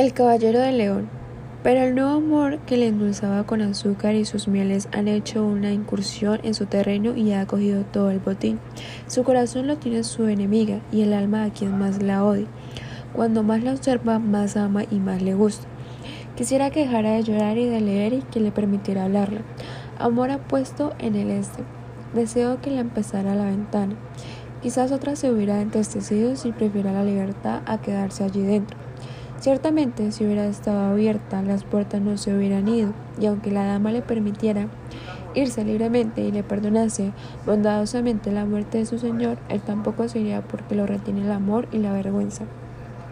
El caballero de león. Pero el nuevo amor que le endulzaba con azúcar y sus mieles han hecho una incursión en su terreno y ha cogido todo el botín. Su corazón lo tiene su enemiga y el alma a quien más la odia. Cuando más la observa, más ama y más le gusta. Quisiera que dejara de llorar y de leer y que le permitiera hablarla. Amor ha puesto en el este. Deseo que la empezara a la ventana. Quizás otra se hubiera entristecido si prefiera la libertad a quedarse allí dentro. Ciertamente, si hubiera estado abierta, las puertas no se hubieran ido, y aunque la dama le permitiera irse libremente y le perdonase bondadosamente la muerte de su señor, él tampoco se iría porque lo retiene el amor y la vergüenza.